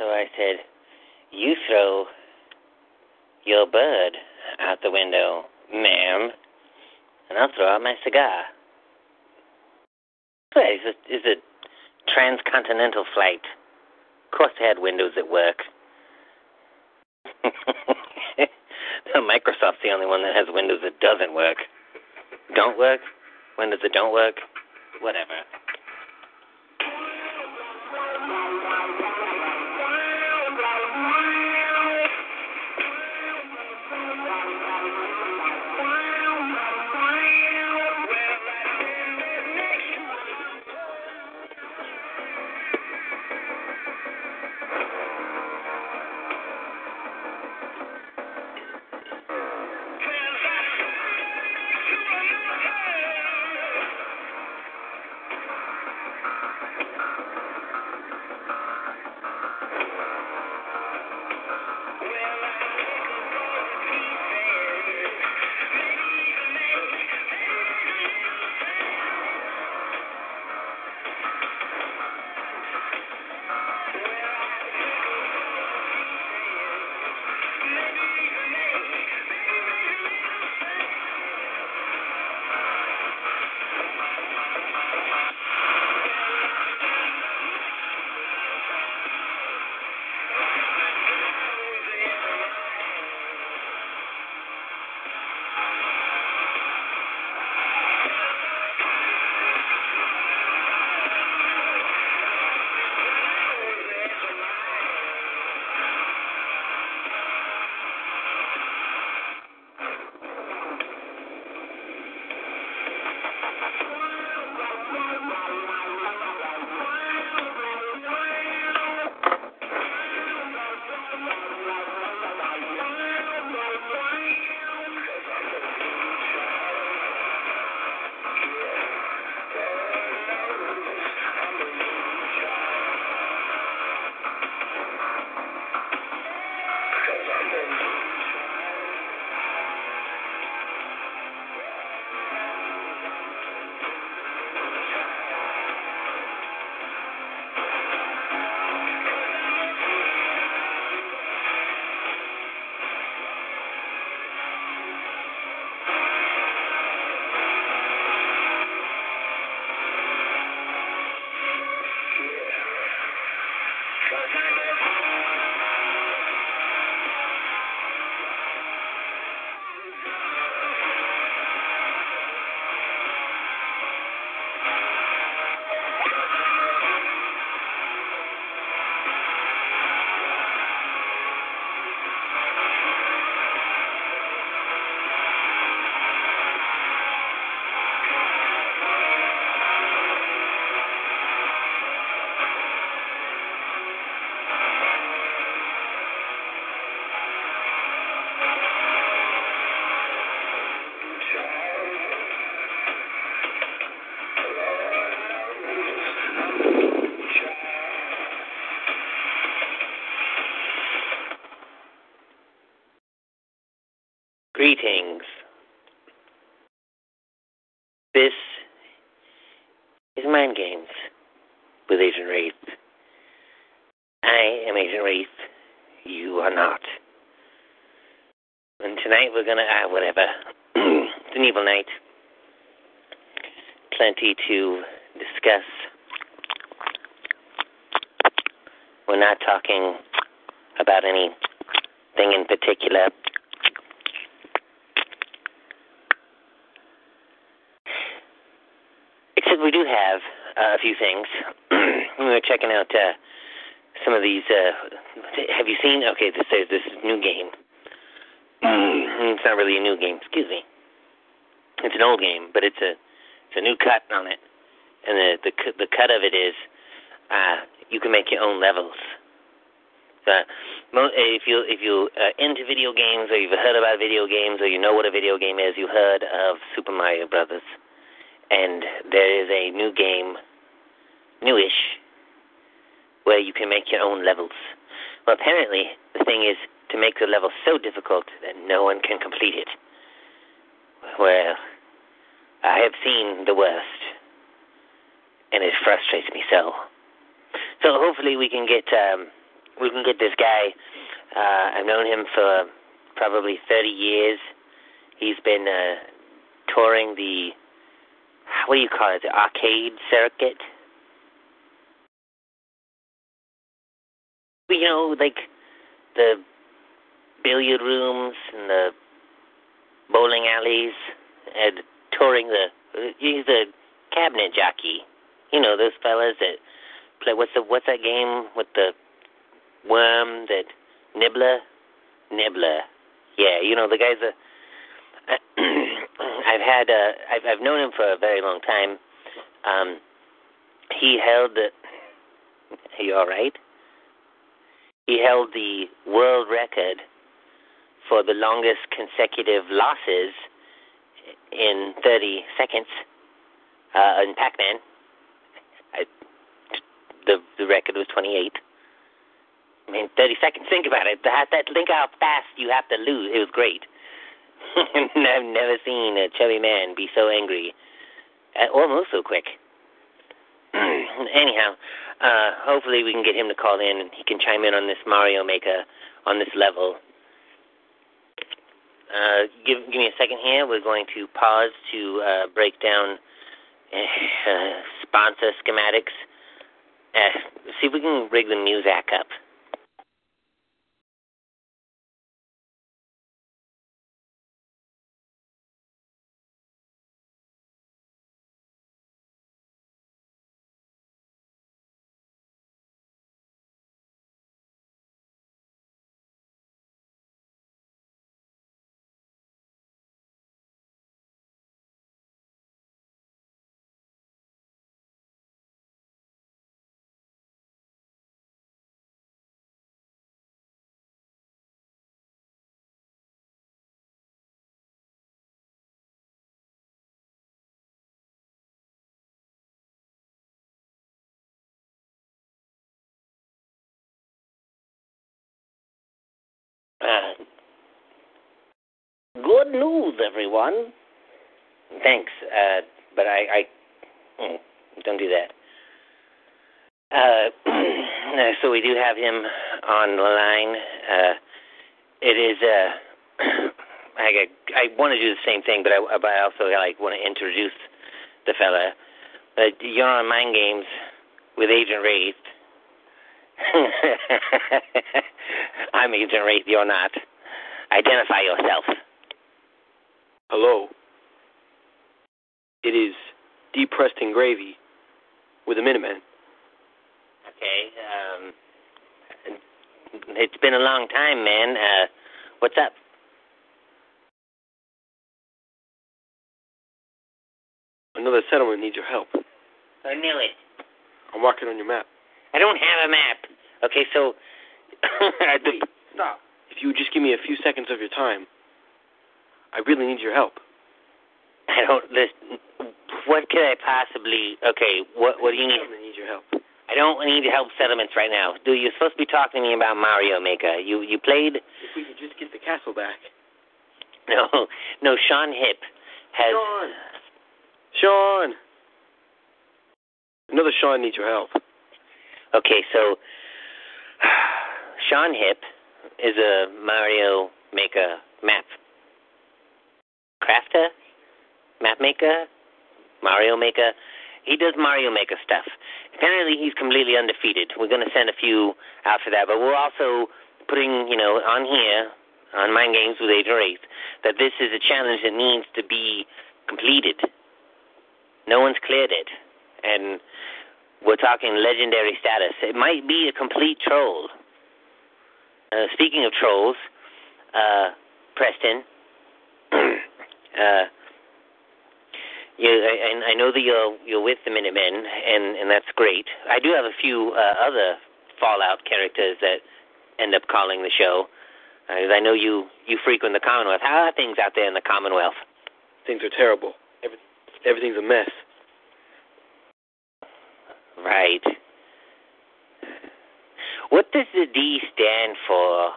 So I said, You throw your bird out the window, ma'am, and I'll throw out my cigar. A, it's a transcontinental flight. Of course, they had windows at work. Microsoft's the only one that has Windows that doesn't work. Don't work? Windows that don't work? Whatever. Greetings. This is Mind Games with Agent Wraith. I am Agent Wraith. You are not. And tonight we're gonna, ah, whatever. it's an evil night. Plenty to discuss. We're not talking about anything in particular. We do have uh, a few things. we were checking out uh, some of these. Uh, have you seen? Okay, this there's this is new game. it's not really a new game. Excuse me. It's an old game, but it's a it's a new cut on it, and the the the cut of it is uh, you can make your own levels. Uh, if you if you uh, into video games or you've heard about video games or you know what a video game is, you heard of Super Mario Brothers, and there is a new game, newish, where you can make your own levels. Well, apparently the thing is to make the level so difficult that no one can complete it. Well, I have seen the worst, and it frustrates me so. So hopefully we can get. Um, we can get this guy. Uh, I've known him for probably 30 years. He's been uh, touring the what do you call it? The arcade circuit. You know, like the billiard rooms and the bowling alleys, and touring the. He's a cabinet jockey. You know those fellas that play. What's the what's that game with the Worm, that Nibbler, Nibbler. Yeah, you know the guy's a. I've had uh, I've I've known him for a very long time. Um, he held the. Are you all right? He held the world record for the longest consecutive losses in 30 seconds uh, in Pac-Man. I, the the record was 28. I mean, 30 seconds. Think about it. That, that, think how fast you have to lose. It was great. I've never seen a chubby man be so angry, uh, or move so quick. Anyhow, uh, hopefully we can get him to call in and he can chime in on this Mario Maker on this level. Uh, give give me a second here. We're going to pause to uh, break down uh, sponsor schematics. Uh, see if we can rig the music up. Uh, good news, everyone. Thanks, uh, but I, I mm, don't do that. Uh, so we do have him on the line. Uh, it is. Uh, I I want to do the same thing, but I, but I also like want to introduce the fella. Uh, you're on Mind Games with Agent Wraith. I'm Agent Wraith, you're not. Identify yourself. Hello. It is Deep Preston Gravy with a Minuteman. Okay. Um, it's been a long time, man. Uh, what's up? Another settlement needs your help. I knew it. I'm marking on your map. I don't have a map. Okay, so. Wait, stop. If you would just give me a few seconds of your time, I really need your help. I don't. Listen, what could I possibly? Okay, what what do you need? I need your help. I don't need help settlements right now. Do you're supposed to be talking to me about Mario Maker? You you played? If we could just get the castle back. No, no. Sean Hip has. Sean. Sean. Another Sean needs your help. Okay, so Sean Hip is a Mario Maker map crafter, map maker, Mario Maker. He does Mario Maker stuff. Apparently, he's completely undefeated. We're going to send a few out for that, but we're also putting, you know, on here on Mind Games with Agent Wraith that this is a challenge that needs to be completed. No one's cleared it, and we're talking legendary status. It might be a complete troll. Uh, speaking of trolls, uh, Preston, uh, you, I, I know that you're you're with the Minutemen, and and that's great. I do have a few uh, other Fallout characters that end up calling the show. Uh, I know you you frequent the Commonwealth. How are things out there in the Commonwealth? Things are terrible. Every, everything's a mess. Right. What does the D stand for?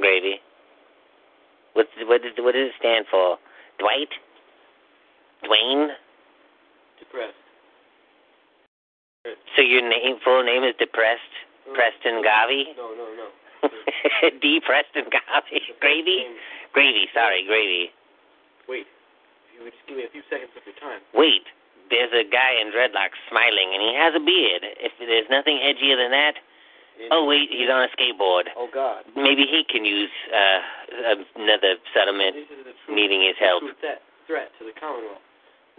Gravy. What what does what does it stand for? Dwight? Dwayne? Depressed. So your name full name is Depressed mm. Preston Garvey? No, no, no. D Preston Garvey. Gravy? Gravy, sorry, gravy. Wait. If you would just give me a few seconds of your time. Wait, there's a guy in dreadlocks smiling and he has a beard. If there's nothing edgier than that. Oh wait, he's on a skateboard. Oh God. Maybe he can use uh another settlement This is the truth. needing his help. Threat, threat to the Commonwealth.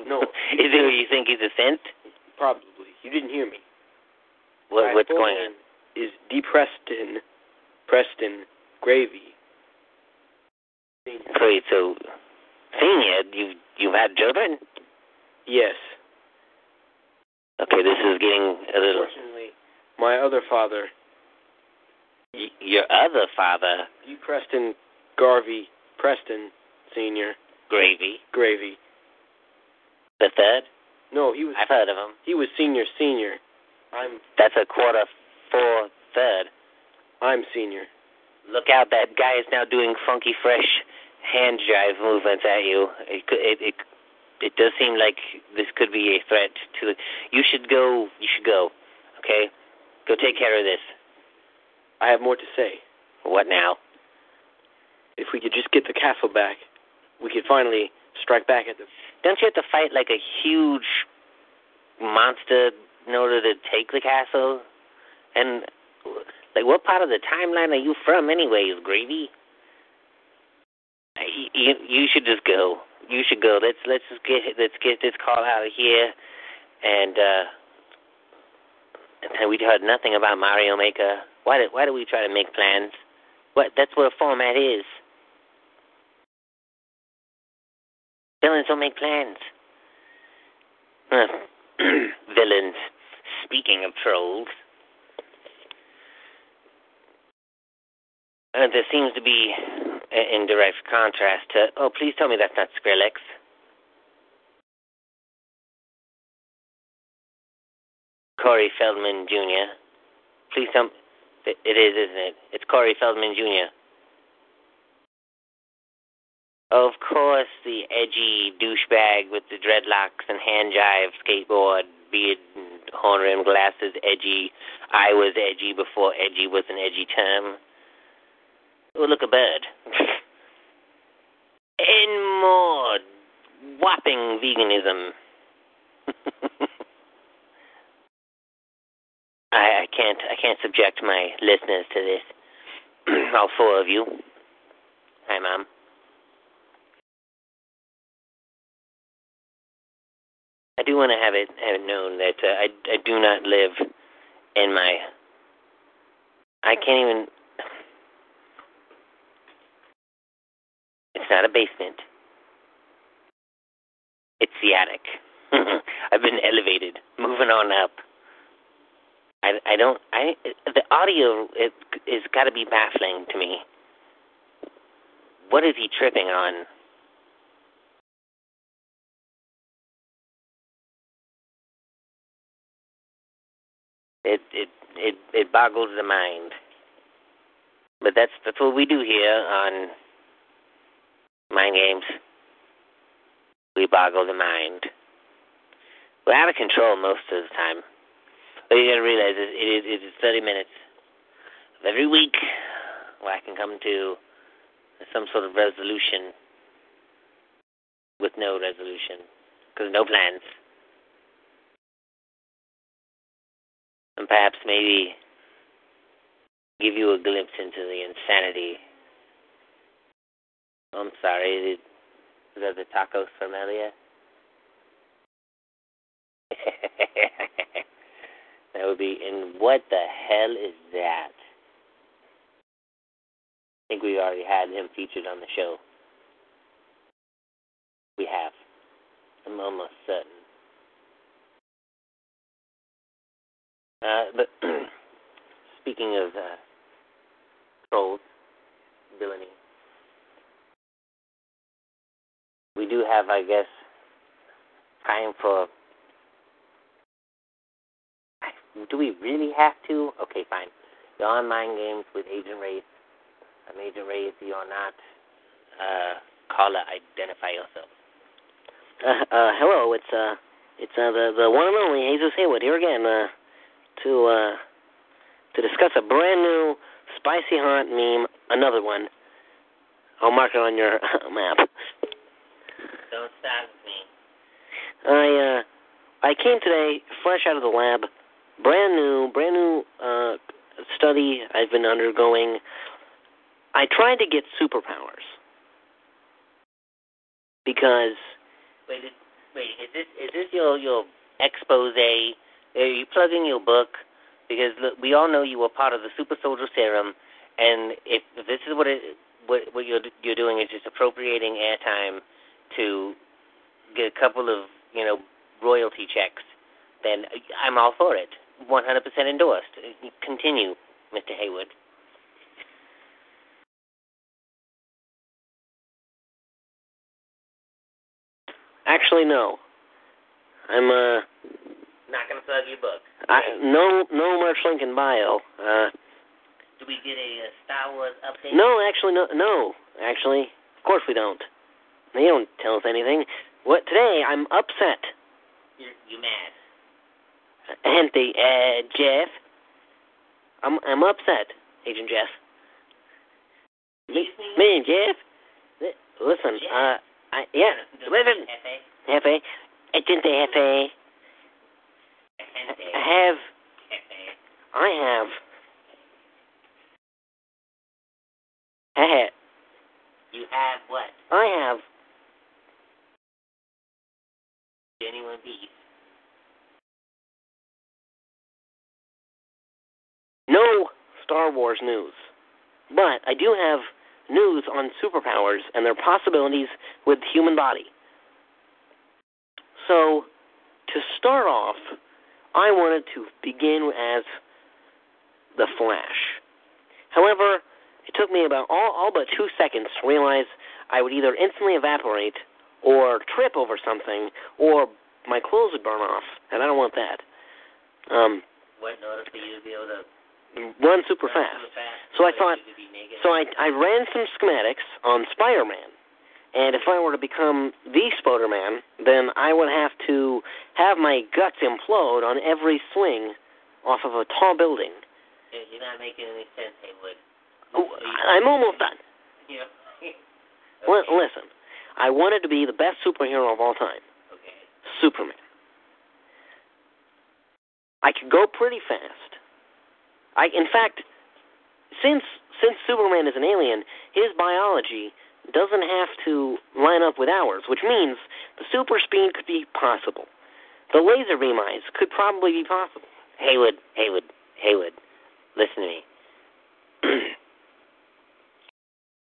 No. Is it you think he's a synth? Probably. You didn't hear me. What, what's going on? Is D. Preston, Preston Gravy. Senior. Wait, so senior, you you've had children? Yes. Okay, this is getting a little. Unfortunately, my other father, Y- your other father, D. Preston Garvey Preston Senior Gravy, Gravy. the third. No, he was I've heard of him. he was senior senior. I'm That's a quarter four third. I'm senior. Look out! That guy is now doing funky fresh hand jive movements at you. It it it it does seem like this could be a threat to. You should go. You should go. Okay, go take care of this. I have more to say. What now? If we could just get the castle back, we could finally strike back at the Don't you have to fight like a huge monster in order to take the castle? And like, what part of the timeline are you from, anyways, Gravy? You, you, you should just go. You should go. Let's let's just get let's get this call out of here, and uh, and we heard nothing about Mario Maker. Why did why do we try to make plans? What that's what a format is. Villains don't make plans. Huh. Villains. Speaking of trolls, uh, there seems to be, in direct contrast to. Oh, please tell me that's not Skrillex. Corey Feldman Jr. Please tell me. It is, isn't it? It's Corey Feldman Jr. Of course, the edgy douchebag with the dreadlocks and hand jive skateboard, beard, horn rimmed glasses, edgy. I was edgy before edgy was an edgy term. Oh, look, a bird. and more whopping veganism. I, I can't I can't subject my listeners to this. All four of you. Hi, Mom. I do want to have it have it known that uh, I I do not live in my. I can't even. It's not a basement. It's the attic. I've been elevated, moving on up. I I don't I the audio it is got to be baffling to me. What is he tripping on? It it it it boggles the mind. But that's that's what we do here on Mind Games. We boggle the mind. We're out of control most of the time. But you gotta realize it, it is it is thirty minutes of every week where I can come to some sort of resolution with no resolution because no plans. and perhaps maybe give you a glimpse into the insanity. I'm sorry, the of the tacos familia. that would be. And what the hell is that? I think we already had him featured on the show. We have. I'm almost certain. Uh, but speaking of uh, trolls, villainy, we do have, I guess, time for. Do we really have to? Okay, fine. You're on mind games with Agent Wraith. I'm Agent Wraith. You're not. Uh, caller, identify yourself. Uh, uh, hello, it's uh, it's uh, the the one and only Jesus Haywood here again uh, to uh, to discuss a brand new spicy hot meme, another one. I'll mark it on your map. Don't stop me. I uh, I came today fresh out of the lab, brand new, brand new uh, study I've been undergoing. I tried to get superpowers because Wait, wait, is this is this your your expose? Are you plugging your book? Because look, we all know you were part of the Super Soldier Serum, and if, if this is what it what what you're you're doing is just appropriating airtime to get a couple of you know royalty checks, then I'm all for it. 100% endorsed. Continue, Mr. Haywood. actually no. I'm uh Not gonna plug your book. I no no March Lincoln bio. Uh Do we get a, uh Star Wars update? no, actually no no. Actually, of course we don't. They don't tell us anything. What today I'm upset. You're, you mad? Gente, uh Jeff. I'm I'm upset, Agent Jeff. Me, me and Jeff. Listen, Jeff? uh I yeah, listen, Jefe, Agent Jefe. I have I have I have You have what? I have Genuine beef. no Star Wars news. But I do have news on superpowers and their possibilities with the human body. So, to start off, I wanted to begin as the Flash. However, it took me about all, all but two seconds to realize I would either instantly evaporate or trip over something or my clothes would burn off, and I don't want that. Um, What in order for you to be able to run super run fast. super fast? So I thought- you could be naked? So I I ran some schematics on Spider-Man, and if I were to become the Spider-Man, then I would have to have my guts implode on every swing off of a tall building. You're not making any sense, Haywood. Oh, I'm almost done. You know? Li- Listen, I wanted to be the best superhero of all time, Okay. Superman. I could go pretty fast. I, in fact, since since Superman is an alien, his biology doesn't have to line up with ours, which means the super speed could be possible. The laser beam eyes could probably be possible. Haywood, Haywood, Haywood, listen to me.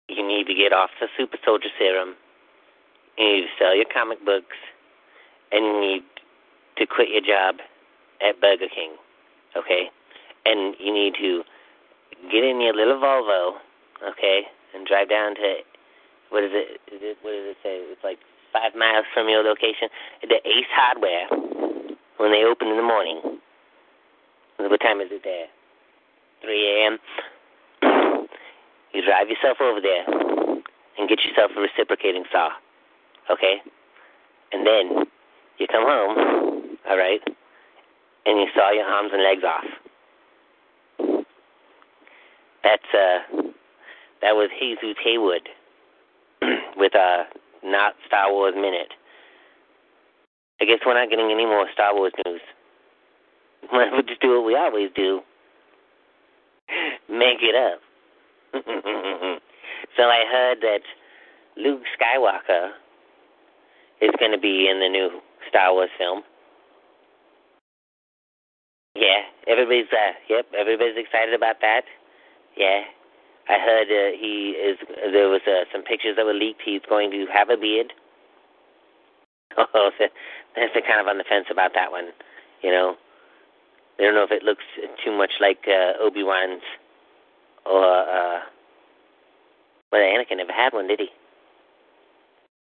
you need to get off the super soldier serum. You need to sell your comic books, and you need to quit your job at Burger King, okay? And you need to get in your little Volvo, okay, and drive down to what is it? Is it what does it say? It's like five miles from your location. The Ace Hardware when they open in the morning. What time is it there? 3 a.m. You drive yourself over there and get yourself a reciprocating saw, okay? And then you come home, all right, and you saw your arms and legs off. That's uh, that was Jesus Haywood with uh, not Star Wars minute. I guess we're not getting any more Star Wars news. We'll just do what we always do. Make it up. so I heard that Luke Skywalker is going to be in the new Star Wars film. Yeah, everybody's uh, yep, everybody's excited about that. Yeah, I heard uh, he is. There was uh, some pictures that were leaked. He's going to have a beard. Oh, that's kind of on the fence about that one. You know, they don't know if it looks too much like uh, Obi Wan's or. uh Well, Anakin never had one, did he?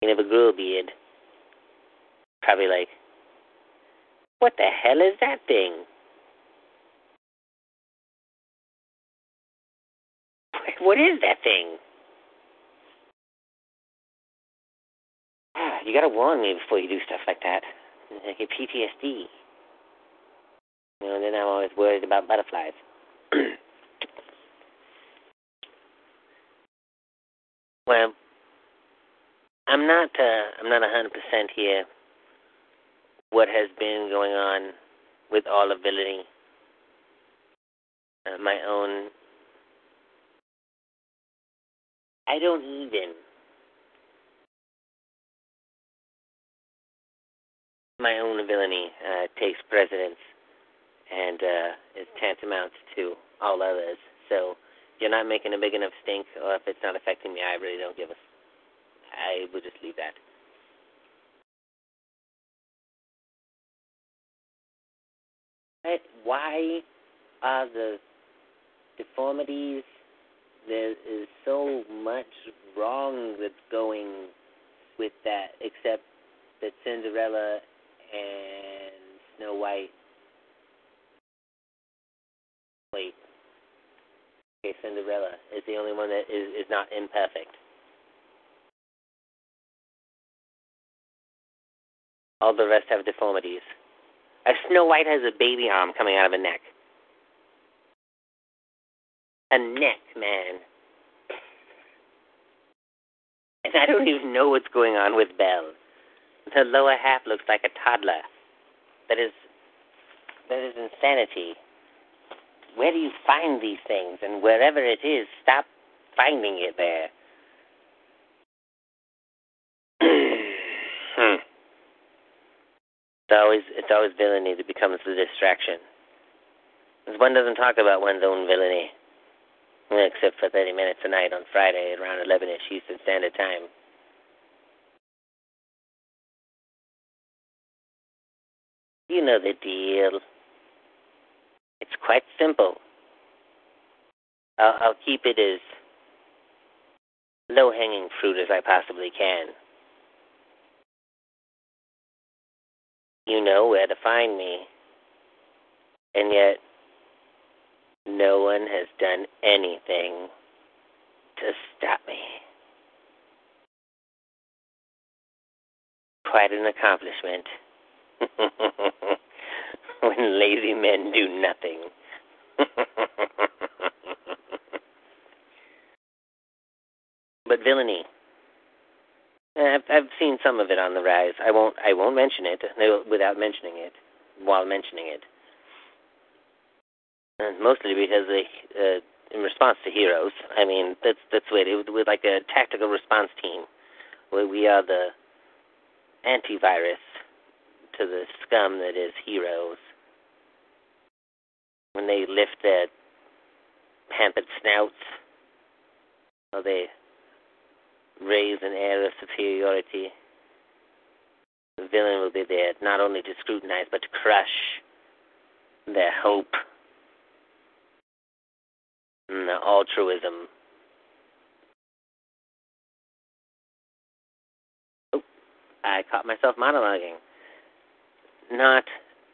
He never grew a beard. Probably like, what the hell is that thing? What is that thing? You gotta warn me before you do stuff like that. I get PTSD. You know, and then I'm always worried about butterflies. well, I'm not. Uh, I'm not a hundred percent here. What has been going on with all villainy? Uh, my own. I don't even. My own villainy uh, takes precedence and uh, is tantamount to all others. So you're not making a big enough stink, or if it's not affecting me, I really don't give a. I would just leave that. Why are the deformities? There is so much wrong that's going with that, except that Cinderella and Snow White. Wait. Okay, Cinderella is the only one that is, is not imperfect. All the rest have deformities. A Snow White has a baby arm coming out of a neck. A neck, man. And I don't even know what's going on with Belle. The lower half looks like a toddler. That is that is insanity. Where do you find these things? And wherever it is, stop finding it there. It's always it's always villainy that becomes the distraction. Because one doesn't talk about one's own villainy, except for 30 minutes a night on Friday at around 11ish Eastern Standard Time. You know the deal. It's quite simple. I'll, I'll keep it as low hanging fruit as I possibly can. You know where to find me. And yet, no one has done anything to stop me. Quite an accomplishment. when lazy men do nothing. but villainy. I've, I've seen some of it on the rise. I won't. I won't mention it without mentioning it, while mentioning it. And mostly because they, uh, in response to heroes. I mean, that's that's what it was like a tactical response team, where we are the antivirus to the scum that is heroes. When they lift their pampered snouts, or they raise an air of superiority, the villain will be there not only to scrutinize but to crush their hope and their altruism. Oh, I caught myself monologuing not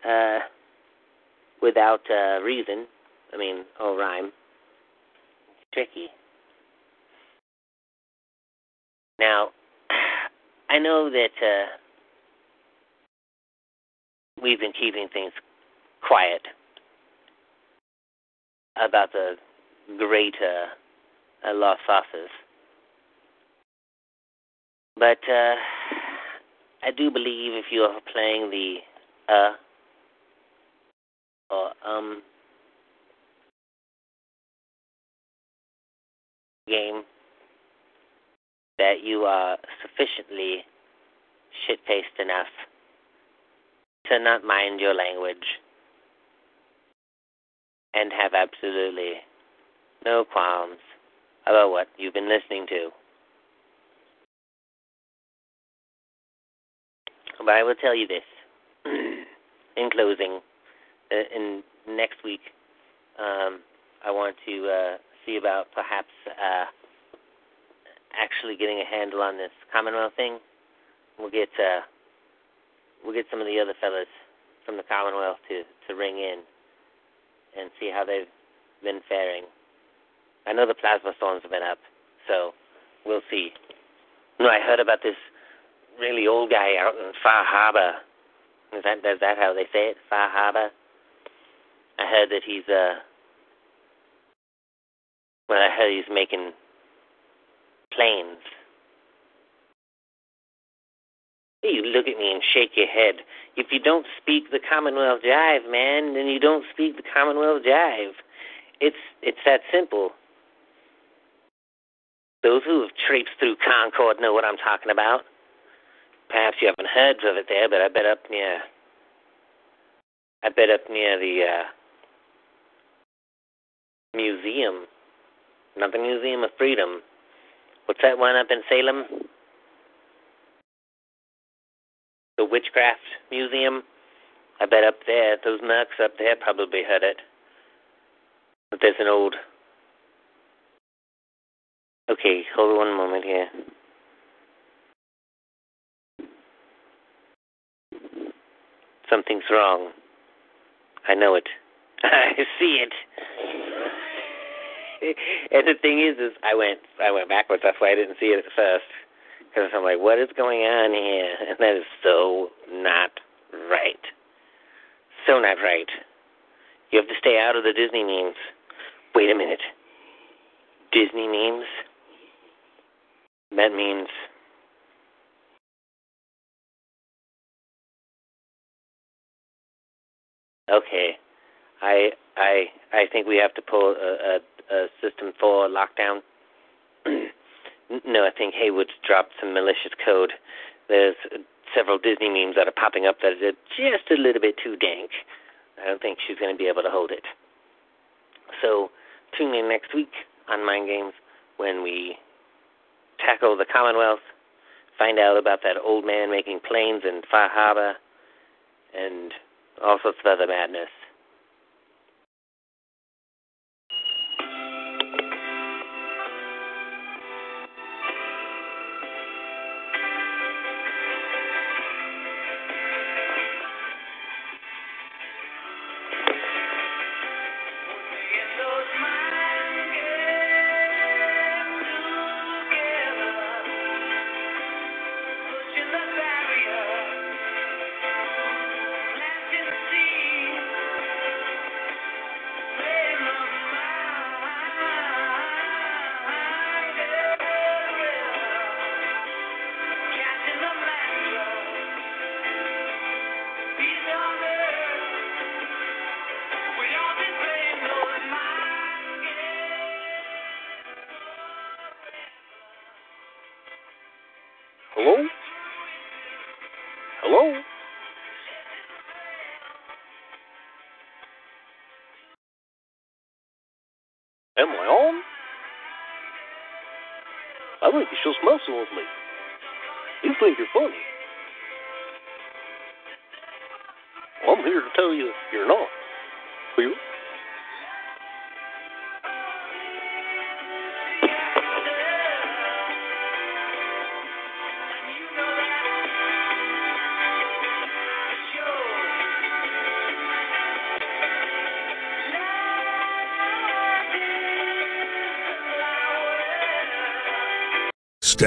uh, without uh, reason. I mean, or rhyme. It's tricky. Now, I know that uh, we've been keeping things quiet about the great uh, uh, lost sauces. But uh, I do believe if you are playing the uh or um game that you are sufficiently shit faced enough to not mind your language and have absolutely no qualms about what you've been listening to. But I will tell you this in closing. Uh, in next week, um, I want to uh, see about perhaps uh, actually getting a handle on this Commonwealth thing. We'll get uh, we'll get some of the other fellas from the Commonwealth to to ring in and see how they've been faring. I know the plasma storms have been up, so we'll see. You know, I heard about this really old guy out in Far Harbor. Is that is that how they say it? Far Harbor. I heard that he's uh. Well, I heard he's making planes. You look at me and shake your head. If you don't speak the Commonwealth jive, man, then you don't speak the Commonwealth jive. It's it's that simple. Those who have traipsed through Concord know what I'm talking about. Perhaps you haven't heard of it there, but I bet up near I bet up near the uh museum. Not the Museum of Freedom. What's that one up in Salem? The Witchcraft Museum. I bet up there, those nuts up there probably heard it. But there's an old. Okay, hold on one moment here. Something's wrong. I know it. I see it. and the thing is, is I went, I went backwards. That's why I didn't see it at first. Because I'm like, what is going on here? And that is so not right. So not right. You have to stay out of the Disney memes. Wait a minute. Disney memes? That means okay. I I I think we have to pull a, a, a system four lockdown. no, I think Haywood's dropped some malicious code. There's several Disney memes that are popping up that are just a little bit too dank. I don't think she's going to be able to hold it. So tune in next week on Mind Games when we tackle the Commonwealth, find out about that old man making planes in Far Harbor, and all sorts of other madness. You think you're funny. Well, I'm here to tell you you're not.